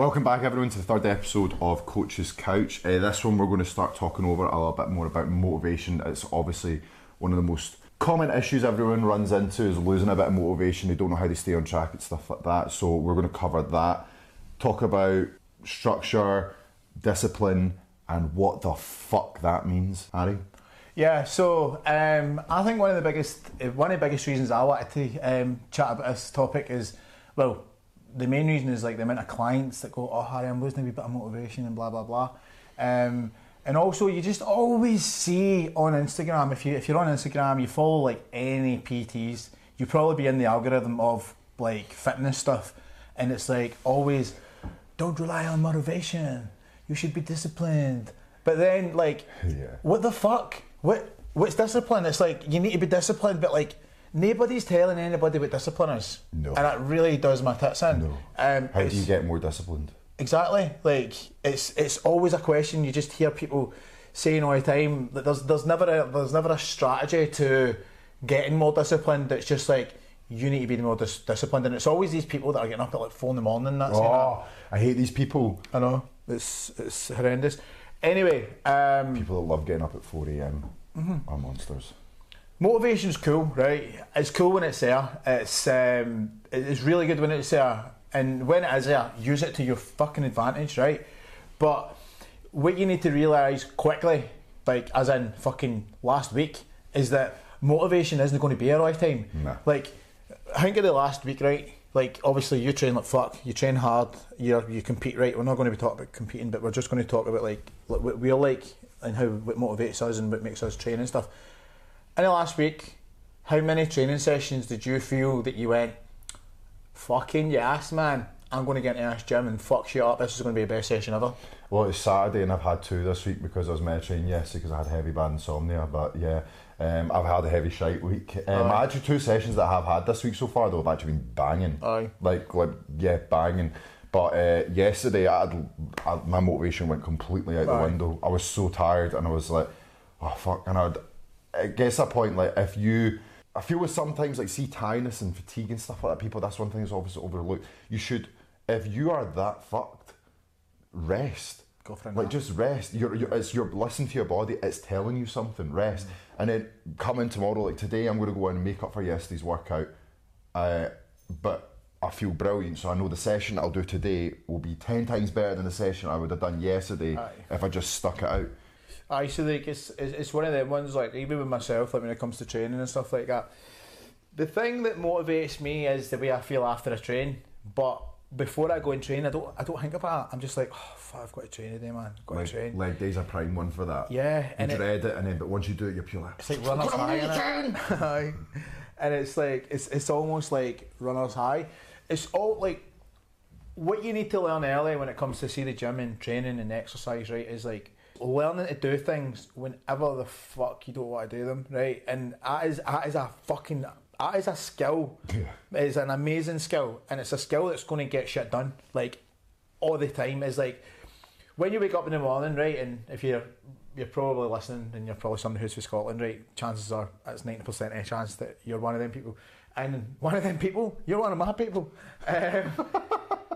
Welcome back, everyone, to the third episode of Coach's Couch. Uh, this one, we're going to start talking over a little bit more about motivation. It's obviously one of the most common issues everyone runs into is losing a bit of motivation. They don't know how to stay on track and stuff like that. So we're going to cover that. Talk about structure, discipline, and what the fuck that means. Harry. Yeah, so um, I think one of the biggest one of the biggest reasons I wanted to um, chat about this topic is well, the main reason is like the amount of clients that go, "Oh, Harry, I'm losing a wee bit of motivation," and blah blah blah. Um, and also, you just always see on Instagram if you if you're on Instagram, you follow like any PTs, you probably be in the algorithm of like fitness stuff, and it's like always, don't rely on motivation. You should be disciplined. But then, like, Yeah. what the fuck? What what's discipline? It's like you need to be disciplined, but like nobody's telling anybody what discipline is. No. and it really does my tits in. No. Um, How do you get more disciplined? Exactly. Like it's it's always a question. You just hear people saying all the time that there's there's never a there's never a strategy to getting more disciplined. It's just like you need to be more dis- disciplined, and it's always these people that are getting up at like four in the morning. That's Oh, I hate these people. I know it's it's horrendous. Anyway, um, People that love getting up at 4 a.m. Mm-hmm. are monsters. Motivation's cool, right? It's cool when it's there. It's um, it's really good when it's there, and when it is there, use it to your fucking advantage, right? But what you need to realise quickly, like as in fucking last week, is that motivation isn't going to be here all the time. Nah. Like, I think of the last week, right? Like, obviously, you train like fuck. You train hard. You you compete, right? We're not going to be talking about competing, but we're just going to talk about like, like what we're like and how what motivates us and what makes us train and stuff. In the last week, how many training sessions did you feel that you went, fucking yes, man, I'm going to get into this gym and fuck shit up. This is going to be the best session ever. Well, it's Saturday and I've had two this week because I was meant to train yesterday because I had heavy bad insomnia. But yeah, um, I've had a heavy shite week. Um, Aye. actually, two sessions that I have had this week so far though have actually been banging. Aye. Like, like yeah, banging. But uh, yesterday, I had, I, my motivation went completely out the window. I was so tired and I was like, oh fuck. And I'd, it gets a point like if you. I feel with sometimes like see tiredness and fatigue and stuff like that. People, that's one thing that's obviously overlooked. You should, if you are that fucked, rest. Go for a Like nap. just rest. You're, you're it's you're listening to your body. It's telling you something. Rest, Mm. and then come in tomorrow. Like today, I'm going to go in and make up for yesterday's workout. Uh, but I feel brilliant, so I know the session I'll do today will be ten times better than the session I would have done yesterday Aye. if I just stuck it out. I so like it's, it's one of them ones like even with myself like when it comes to training and stuff like that. The thing that motivates me is the way I feel after I train. But before I go and train, I don't I don't think about it. I'm just like, oh fuck, I've got to train today, man. I've got Leg, to train. leg day's a prime one for that. Yeah, you and it- dread it, and then but once you do it, you're pure like. It's like runner's high? Aye. and it's like it's it's almost like runner's high. It's all like what you need to learn early when it comes to see the gym and training and exercise, right? Is like learning to do things whenever the fuck you don't want to do them, right? And that is that is a fucking that is a skill. It's an amazing skill, and it's a skill that's going to get shit done like all the time. Is like when you wake up in the morning, right, and if you're you're probably listening and you're probably somebody who's from Scotland, right, chances are it's ninety percent a chance that you're one of them people. And one of them people, you're one of my people. Um,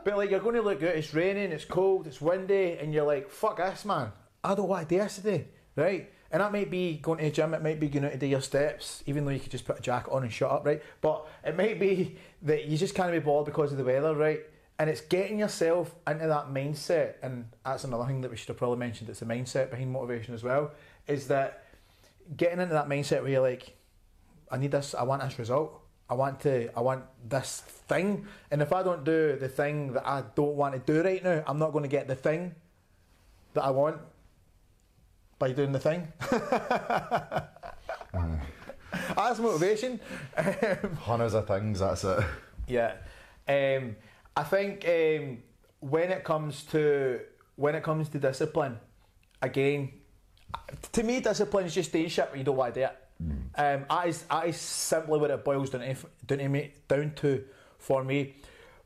but like you're going to look good, it's raining, it's cold, it's windy, and you're like, fuck this man. I don't want to do this today. Right? And that might be going to the gym, it might be going out to do your steps, even though you could just put a jacket on and shut up, right? But it might be that you just can't be bored because of the weather, right? And it's getting yourself into that mindset, and that's another thing that we should have probably mentioned. It's the mindset behind motivation as well. Is that getting into that mindset where you're like, I need this, I want this result. I want to, I want this thing. And if I don't do the thing that I don't want to do right now, I'm not going to get the thing that I want by doing the thing. That's motivation. Hundreds of things. That's it. Yeah, um, I think um, when it comes to when it comes to discipline, again, to me, discipline is just doing shit when you don't want to do it. Um, that is that is simply what it boils down to, f- down to me, down to for me.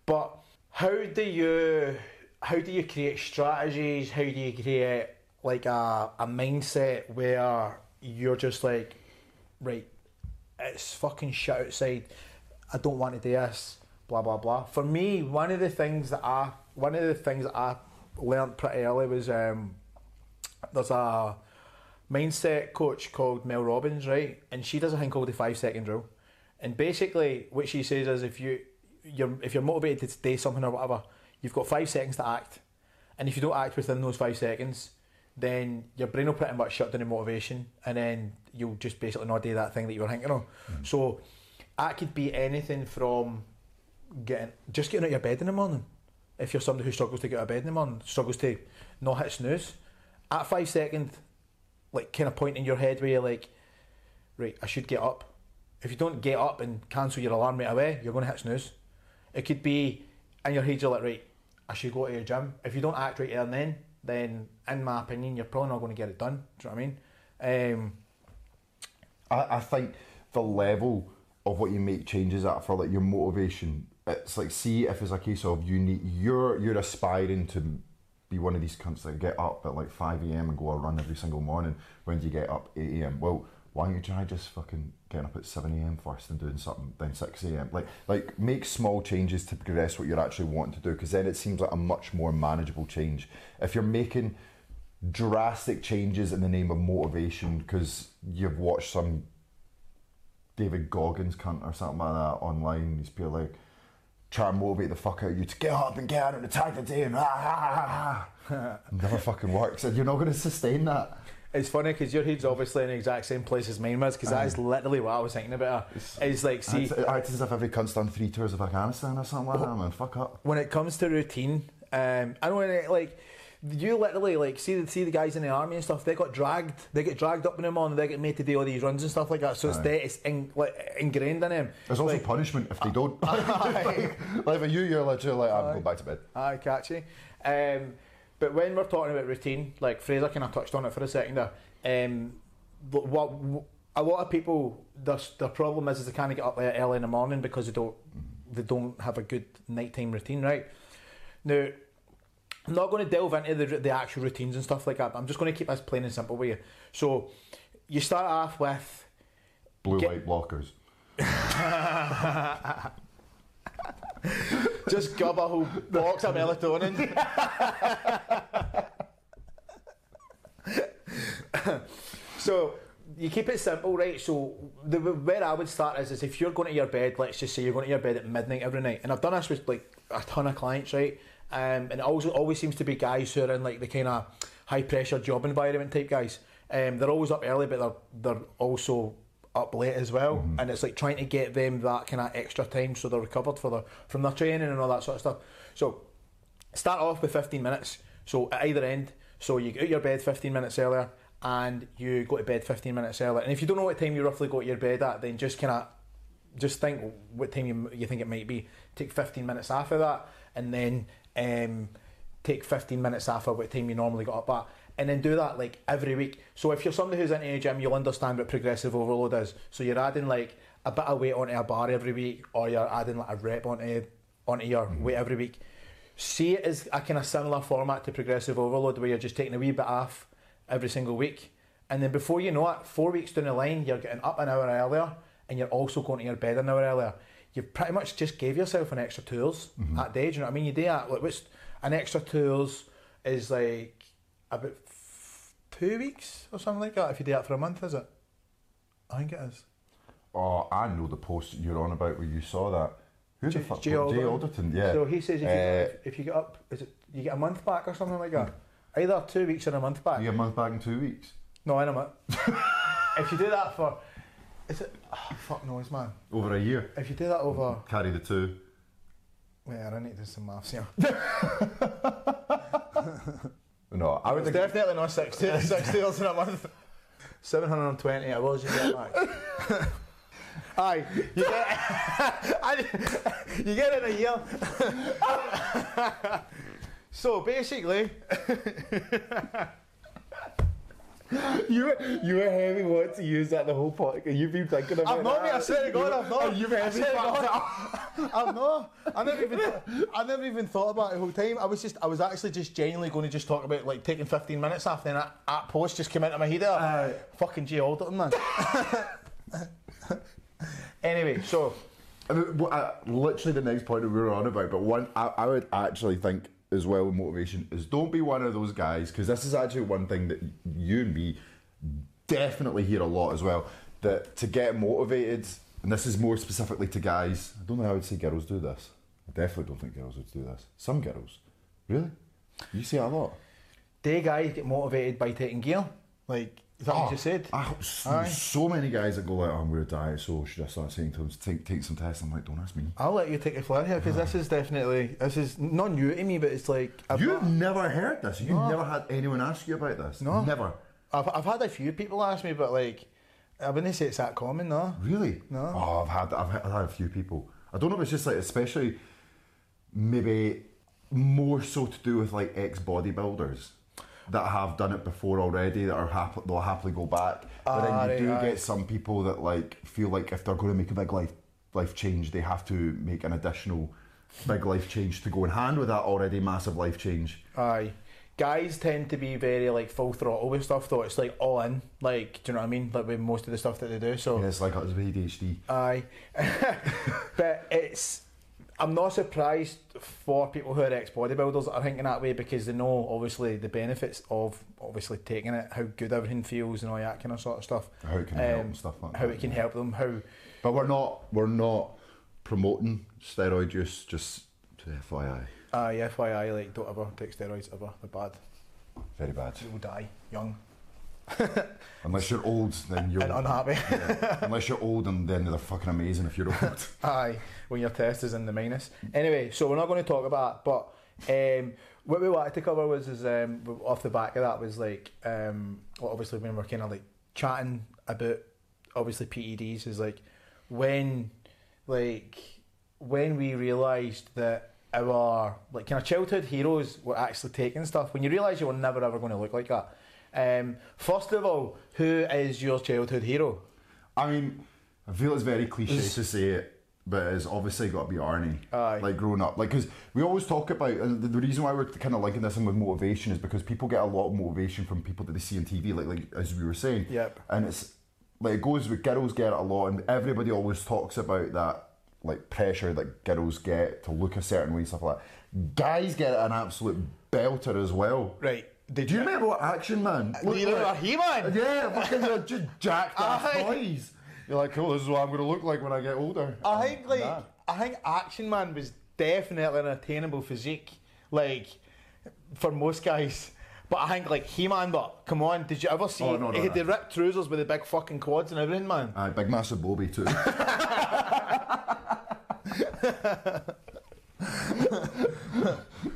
But how do you how do you create strategies? How do you create like a a mindset where you're just like, right, it's fucking shit outside. I don't want to do this. Blah blah blah. For me, one of the things that I one of the things that I learnt pretty early was um, there's a mindset coach called Mel Robbins, right? And she does a thing called the five second rule. And basically, what she says is if you you're if you're motivated to do something or whatever, you've got five seconds to act. And if you don't act within those five seconds, then your brain will pretty much shut down the motivation, and then you'll just basically not do that thing that you were thinking of. Mm. So that could be anything from getting just getting out of your bed in the morning. If you're somebody who struggles to get out of bed in the morning, struggles to not hit snooze, at five second, like kind of point in your head where you're like, right, I should get up. If you don't get up and cancel your alarm right away, you're going to hit snooze. It could be in your head you're like, right, I should go to the gym. If you don't act right there and then, then in my opinion, you're probably not going to get it done. Do you know what I mean? Um, I, I think the level of what you make changes at for like your motivation, it's like see if it's a case of you need you're you're aspiring to be one of these cunts that get up at like five AM and go a run every single morning. When do you get up eight AM? Well, why don't you try just fucking getting up at seven AM first and doing something then six AM? Like like make small changes to progress what you're actually wanting to do because then it seems like a much more manageable change. If you're making drastic changes in the name of motivation because you've watched some David Goggins cunt or something like that online. These people like try and motivate the fuck out of you to get up and get out and attack the day and ah, ah, ah, ah. never fucking works and you're not going to sustain that. It's funny because your head's obviously in the exact same place as mine was because that is literally what I was thinking about. It's like, see, It's, it's as if every cunt's done three tours of Afghanistan or something like that, man. Fuck up. when it comes to routine, um, I when it, like you literally like see the see the guys in the army and stuff. They got dragged. They get dragged up in the morning. They get made to do all these runs and stuff like that. So it's there. It's in, like, ingrained in them. There's also Like, punishment if they don't. Aye. like for you, you're literally like, I'm going back to bed. Aye, catchy. Um, but when we're talking about routine, like Fraser kind of touched on it for a second there. Um, what, what a lot of people, their, their problem is, is they can't get up there early in the morning because they don't they don't have a good nighttime routine, right? Now, I'm not going to delve into the, the actual routines and stuff like that. But I'm just going to keep this plain and simple with you. So, you start off with Blue Get- light blockers. just grab a whole box of melatonin. so you keep it simple, right? So the where I would start is, is if you're going to your bed, let's just say you're going to your bed at midnight every night, and I've done this with like a ton of clients, right? Um, and it also always seems to be guys who are in like the kind of high pressure job environment type guys. Um, they're always up early, but they're they're also up late as well, and it's like trying to get them that kind of extra time so they're recovered for the from their training and all that sort of stuff. So start off with 15 minutes. So at either end, so you get out your bed 15 minutes earlier and you go to bed 15 minutes earlier. And if you don't know what time you roughly go to your bed at, then just kind of just think what time you, you think it might be. Take 15 minutes after of that, and then um, take 15 minutes after of what time you normally got up at. And then do that like every week. So if you're somebody who's into a gym, you'll understand what progressive overload is. So you're adding like a bit of weight onto a bar every week, or you're adding like a rep onto onto your weight every week. See it as a kind of similar format to progressive overload, where you're just taking a wee bit off every single week, and then before you know it, four weeks down the line, you're getting up an hour earlier, and you're also going to your bed an hour earlier. You've pretty much just gave yourself an extra tools that day. Do you know what I mean? You do that. Like, what's an extra tools is like about f- two weeks or something like that. If you do that for a month, is it? I think it is. Oh, I know the post you're on about where you saw that. Who the Jay- fuck? Jay Alderton. Alderton, yeah. So he says if you, Uh, if, if you get up, is it you get a month back or something like that? Either two weeks or a month back. you get a month back in two weeks. No, I know, mate. if you do that for, is it? Oh, fuck knows, man. Over a year. If you do that over, Carry the two. wait, I need to do some maths here. No, I would It's definitely not six ta- six tails in a month. Seven hundred and twenty. I was just get back. Aye, you get I- you get it in a year. So basically, you were, you were heavy wanting to use that the whole podcast. You've been thinking about I've not. mate, I swear to God, I've not. You've heavy swear to fucked God. it. I've not. I never even. I never even thought about it the whole time. I was just. I was actually just genuinely going to just talk about like taking 15 minutes off. Then that, that post just came into my head. Aye. Fucking Jay Alderton, man. anyway, so I mean, what, uh, literally the next point we were on about, but one, I, I would actually think as well with motivation is don't be one of those guys because this is actually one thing that you and me definitely hear a lot as well. That to get motivated, and this is more specifically to guys. I don't know how I would say girls do this. I definitely don't think girls would do this. Some girls, really, you see a lot. They guys get motivated by taking gear. Like is that what you said? Ah, I, so, so many guys that go like, oh, I'm going to diet, so should I start saying to them, take, take some tests? I'm like, don't ask me. I'll let you take a flare here because this is definitely this is not new to me, but it's like I've, You've never heard this. You've No. never had anyone ask you about this. No. Never. I've I've had a few people ask me, but like I wouldn't say it's that common, no. Really? No. Oh, I've had I've had, I've had a few people. I don't know if it's just like especially maybe more so to do with like ex bodybuilders that have done it before already that are happy they'll happily go back. But Ah, then you right, do aye. get some people that like feel like if they're going to make a big life life change, they have to make an additional big life change to go in hand with that already massive life change. Aye. Guys tend to be very like full throttle with stuff though. It's like all in. Like, do you know what I mean? Like with most of the stuff that they do. So Yeah, it's like it's ADHD. Aye. but it's I'm not surprised for people who are ex bodybuilders that are thinking that way because they know obviously the benefits of obviously taking it, how good everything feels and all that kind of sort of stuff. How it can help um, and stuff like How that, it can yeah. help them, how But we're not we're not promoting steroid use, just to FYI. aye, FYI, like don't ever take steroids ever, they're bad. Very bad. You will die young Unless you're old, then you're and unhappy. Yeah. Unless you're old, and then they're fucking amazing if you're old. Aye, when your test is in the minus. Anyway, so we're not going to talk about that, but um, what we wanted to cover was is um, off the back of that was like um, well, obviously when we're kind of like chatting about obviously PEDs is like when like when we realised that our like kind of childhood heroes were actually taking stuff. When you realise you were never ever going to look like that. Um, first of all, who is your childhood hero? I mean, I feel it's very cliche to say it, but it's obviously got to be Arnie. Aye. Like growing up, like because we always talk about and the, the reason why we're kind of linking this in with motivation is because people get a lot of motivation from people that they see on TV, like like as we were saying. Yep. And it's like it goes with girls get it a lot, and everybody always talks about that like pressure that girls get to look a certain way, and stuff like that. Guys get an absolute belter as well. Right. Did you remember what Action Man? Do you remember He-Man? Yeah, fucking uh, just jacked ass toys. You're like, cool. This is what I'm going to look like when I get older. I think like Nah. I think Action Man was definitely an attainable physique, like for most guys. But I think like He Man, but come on, did you ever see Oh, no, no, he no. the ripped trousers with the big fucking quads and everything, man? Aye, big massive Bobby too.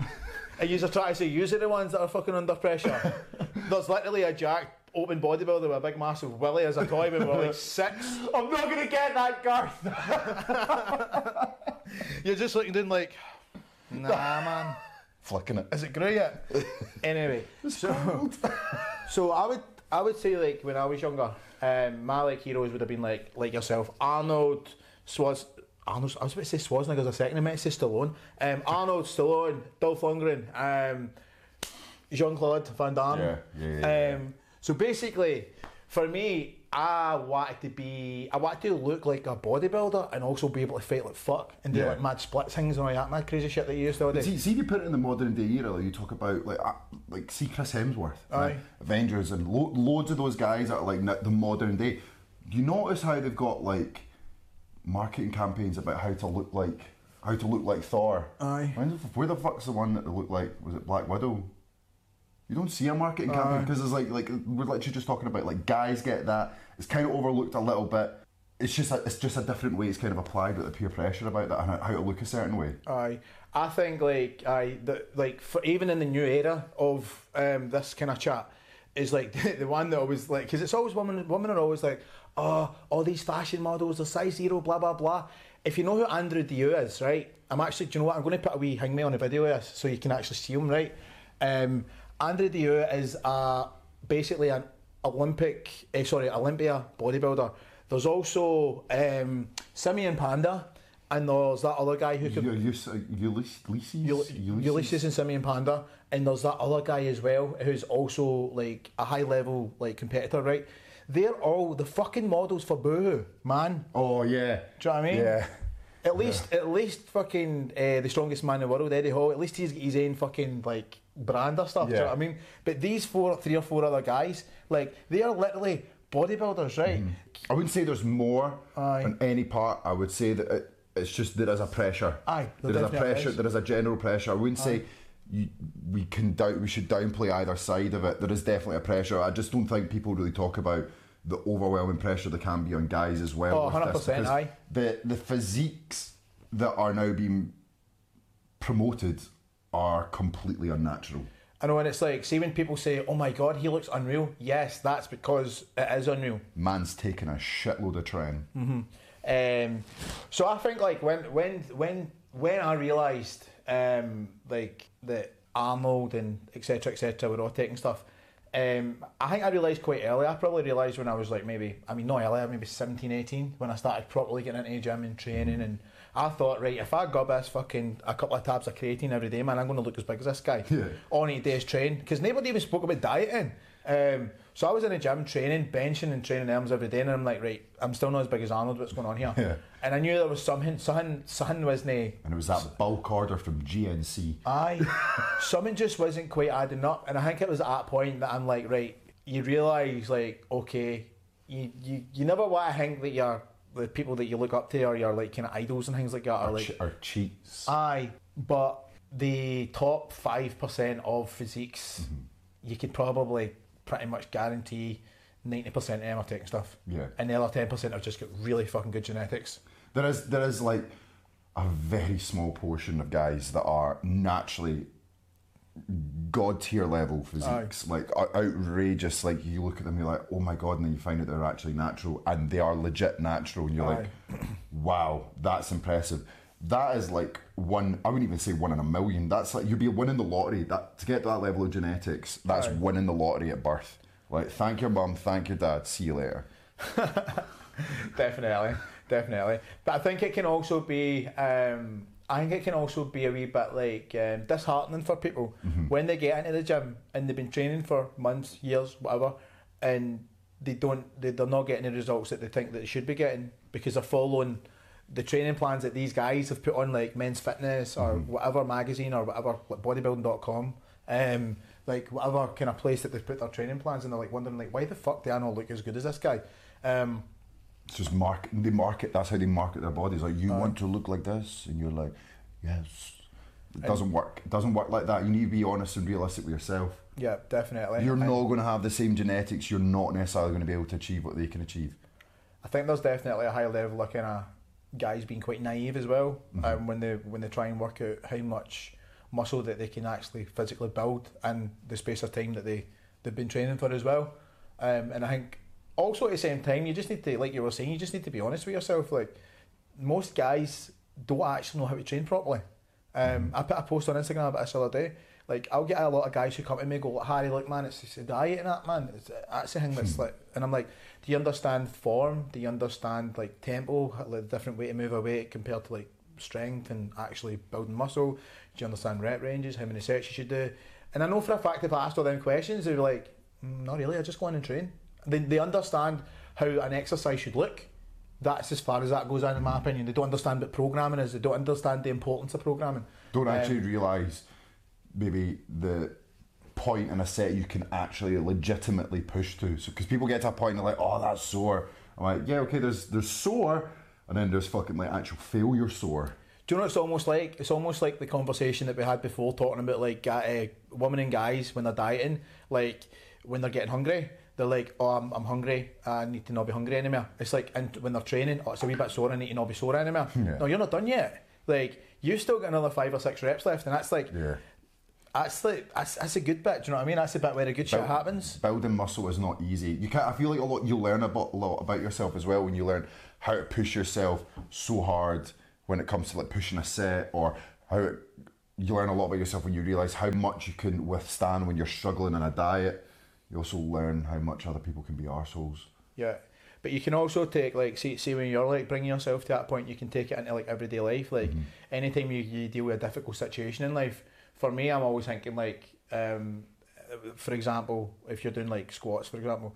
And you try to say use the ones that are fucking under pressure. There's literally a jack open bodybuilder with a big massive willy as a toy when we were like six. I'm not going to get that, Garth. You're just looking down like, nah, man. Flicking it. Is it grey yet? anyway, so so I would I would say like when I was younger, um, my like heroes would have been like like yourself, Arnold, Swaz. Arnold, I was about to say Schwarzenegger as a second. I meant to say Stallone. Um, Arnold, Stallone, Dolph Lundgren, um, Jean Claude Van Damme. Yeah, yeah, yeah. Um, so basically, for me, I wanted to be, I wanted to look like a bodybuilder and also be able to fight like fuck and do Yeah. like mad split things and all that mad crazy shit that you used to do. See, see if you put it in the modern day era, like you talk about like uh, like see Chris Hemsworth, Aye. right? Avengers, and lo- loads of those guys that are like the modern day. You notice how they've got like marketing campaigns about how to look like how to look like Thor. Aye. Where the, where the fuck's the one that they look like? Was it Black Widow? You don't see a marketing campaign because it's like like we're literally just talking about like guys get that. It's kind of overlooked a little bit. It's just a, it's just a different way. It's kind of applied with the peer pressure about that and how- how to look a certain way. Aye, I think like I the, like for even in the new era of um, this kind of chat is like the, one that always like because it's always women women are always like oh all these fashion models are size zero blah blah blah. If you know who Andrew Deu is, right? I'm actually do you know what I'm going to put a wee hang me on a video of so you can actually see him, right? Um, Andrew Deu is uh, basically an Olympic eh, sorry Olympia bodybuilder. There's also um, Simeon Panda. And there's that other guy who could Ulisses, Ulisses, Ul- Ulisses and Simeon Panda, and there's that other guy as well who's also like a high level like competitor, right? They're all the fucking models for Boohoo, man. Oh yeah. Do you know what I mean? Yeah. At least, at least, fucking uh, the strongest man in the world, Eddie Hall. At least he's got his own fucking like brand or stuff. Do you know what I mean? But these four, three or four other guys, like they are literally bodybuilders, right? I wouldn't say there's more Aye. on any part. I would say that it, it's just there is a pressure. Aye, there there is a pressure. is. There is a general pressure. I wouldn't say you, we can doubt. We should downplay either side of it. There is definitely a pressure. I just don't think people really talk about the overwhelming pressure there can be on guys as well. Oh, with 100%, because aye. The the physiques that are now being promoted are completely unnatural. I know, and it's like, see when people say, "Oh my god, he looks unreal." Yes, that's because it is unreal. Man's taking a shitload of tren. Um, so I think like when when when when I realised um, like that Arnold and etc etc were all taking stuff, um, I think I realised quite early. I probably realised when I was like maybe I mean not earlier, maybe 17, 18, when I started properly getting into the gym and training and. I thought, right, if I got this fucking a couple of tabs of creatine every day, man, I'm going to look as big as this guy. Yeah. All I need to do is train. Because nobody even spoke about dieting. Um, so I was in the gym training, benching and training arms every day, and I'm like, right, I'm still not as big as Arnold. What's going on here? Yeah. And I knew there was something, something, something wasn't. Eh, and it was that bulk order from GNC. Aye, something just wasn't quite adding up, and I think it was at that point that I'm like, right, you realise like, okay, you you, you never want to think that you're the people that you look up to or your like kind of idols and things like that are like che- cheats. Aye, but the top five percent of physiques, mm-hmm. you could probably pretty much guarantee ninety percent of them are taking stuff. Yeah. and the other ten percent have just got really fucking good genetics. There is there is like a very small portion of guys that are naturally god tier level physiques, like outrageous. Like you look at them, you're like, oh my god, and then you find out they're actually natural, and they are legit natural, and you're like, wow, that's impressive. That is like one. I wouldn't even say one in a million. That's like you'd be winning the lottery. That to get to that level of genetics, that's Aye. winning the lottery at birth. Like, thank your mum, thank your dad. See you later. definitely, definitely. But I think it can also be. Um, I think it can also be a wee bit like um, disheartening for people when they get into the gym and they've been training for months, years, whatever, and they don't. They, they're not getting the results that they think that they should be getting because they're following the training plans that these guys have put on, like Men's Fitness or whatever magazine or whatever, like bodybuilding.com. Um, like whatever kind of place that they've put their training plans, and they're like wondering, like, why the fuck do I not look as good as this guy? Um, It's just market. They market. That's how they market their bodies. Like you want to look like this, and you're like, yes. It doesn't work. It doesn't work like that. You need to be honest and realistic with yourself. Yeah, definitely. You're not going to have the same genetics. You're not necessarily going to be able to achieve what they can achieve. I think there's definitely a high level of kind of guys being quite naive as well um, when they when they try and work out how much muscle that they can actually physically build and the space of time that they they've been training for as well. Um, and I think also at the same time you just need to like you were saying you just need to be honest with yourself. Like most guys don't actually know how to train properly. Um, I put a post on Instagram about this the other day. Like I'll get a lot of guys who come to me and go, Harry, look man, it's, it's a diet and that man. It's, that's the thing that's like, and I'm like, do you understand form? Do you understand like tempo, like the different way to move a weight compared to like strength and actually building muscle? Do you understand rep ranges? How many sets you should do? And I know for a fact if I asked all them questions, they're like, "Mm, not really. I just go in and train. They they understand how an exercise should look. That's as far as that goes in, in my opinion. They don't understand what programming is. They don't understand the importance of programming. Don't Um, actually realise maybe the point in a set you can actually legitimately push to. So because people get to a point and they're like, oh, that's sore. I'm like, yeah, okay, there's there's sore, and then there's fucking like actual failure sore. Do you know what it's almost like? It's almost like the conversation that we had before talking about like uh, women and guys when they're dieting, like when they're getting hungry. They're like, oh, I'm, I'm hungry. I need to not be hungry anymore. It's like, and when they're training, oh, it's a wee bit sore. I need to not be sore anymore. Yeah. No, you're not done yet. Like you've still got another five or six reps left, and that's like, Yeah. That's like, that's, that's a good bit. Do you know what I mean? That's the bit where the good shit Build- happens. Building muscle is not easy. You can't. I feel like a lot. You learn a lot about yourself as well when you learn how to push yourself so hard when it comes to like pushing a set, or how it, you learn a lot about yourself when you realize how much you can withstand when you're struggling in a diet. You also learn how much other people can be arseholes. Yeah. But you can also take like see see when you're like bringing yourself to that point, you can take it into like everyday life. Like mm-hmm. anytime you, you deal with a difficult situation in life, for me, I'm always thinking like, um, for example, if you're doing like squats, for example,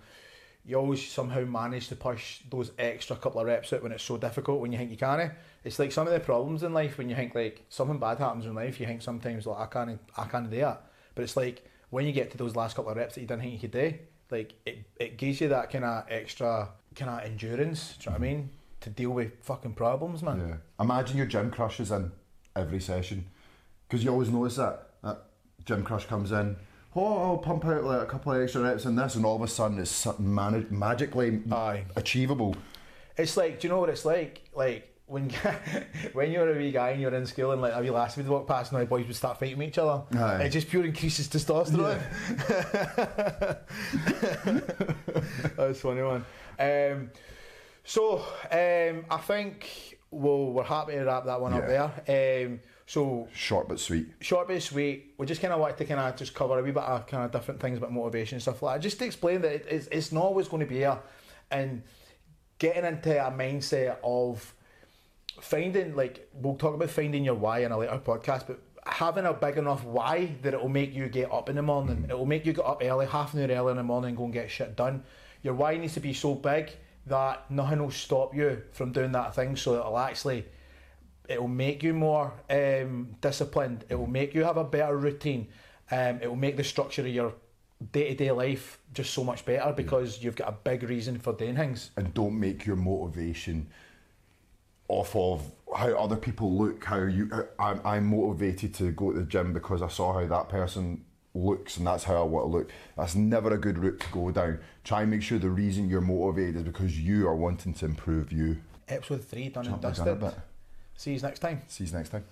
you always somehow manage to push those extra couple of reps out when it's so difficult when you think you can't. It's like some of the problems in life when you think like something bad happens in life, you think sometimes like I can't I can't do that. But it's like when you get to those last couple of reps that you didn't think you could do, like it, it gives you that kind of extra kind of endurance. Do you know what I mean? To deal with fucking problems, man. Yeah. Imagine your gym crush is in every session because you always notice that. that gym crush comes in. Oh, I'll pump out like a couple of extra reps in this, and all of a sudden it's magically Aye. achievable. It's like, do you know what it's like? Like when when you're a wee guy and you're in school and like a wee lass would walk past and the boys would start fighting with each other. Aye. It just pure increases testosterone. That's a funny one. Um, so um, I think well we're happy to wrap that one up there. Um, so Short but sweet. short but sweet. We just kind of wanted to kind of just cover a wee bit of kind of different things about motivation and stuff like that. Just to explain that it, it's, it's not always going to be here, and getting into a mindset of finding like we'll talk about finding your why in a later podcast, but having a big enough why that it will make you get up in the morning. Mm. It will make you get up early, half an hour early in the morning, and go and get shit done. Your why needs to be so big that nothing will stop you from doing that thing. So it'll actually it will make you more um, disciplined. It will make you have a better routine. Um, it will make the structure of your day to day life just so much better because you've got a big reason for doing things. and don't make your motivation off of how other people look. How you, I'm, I'm motivated to go to the gym because I saw how that person looks, and that's how I want to look. That's never a good route to go down. Try and make sure the reason you're motivated is because you are wanting to improve you. Episode three done and Jump the gun a dusted. See you next time. See you next time.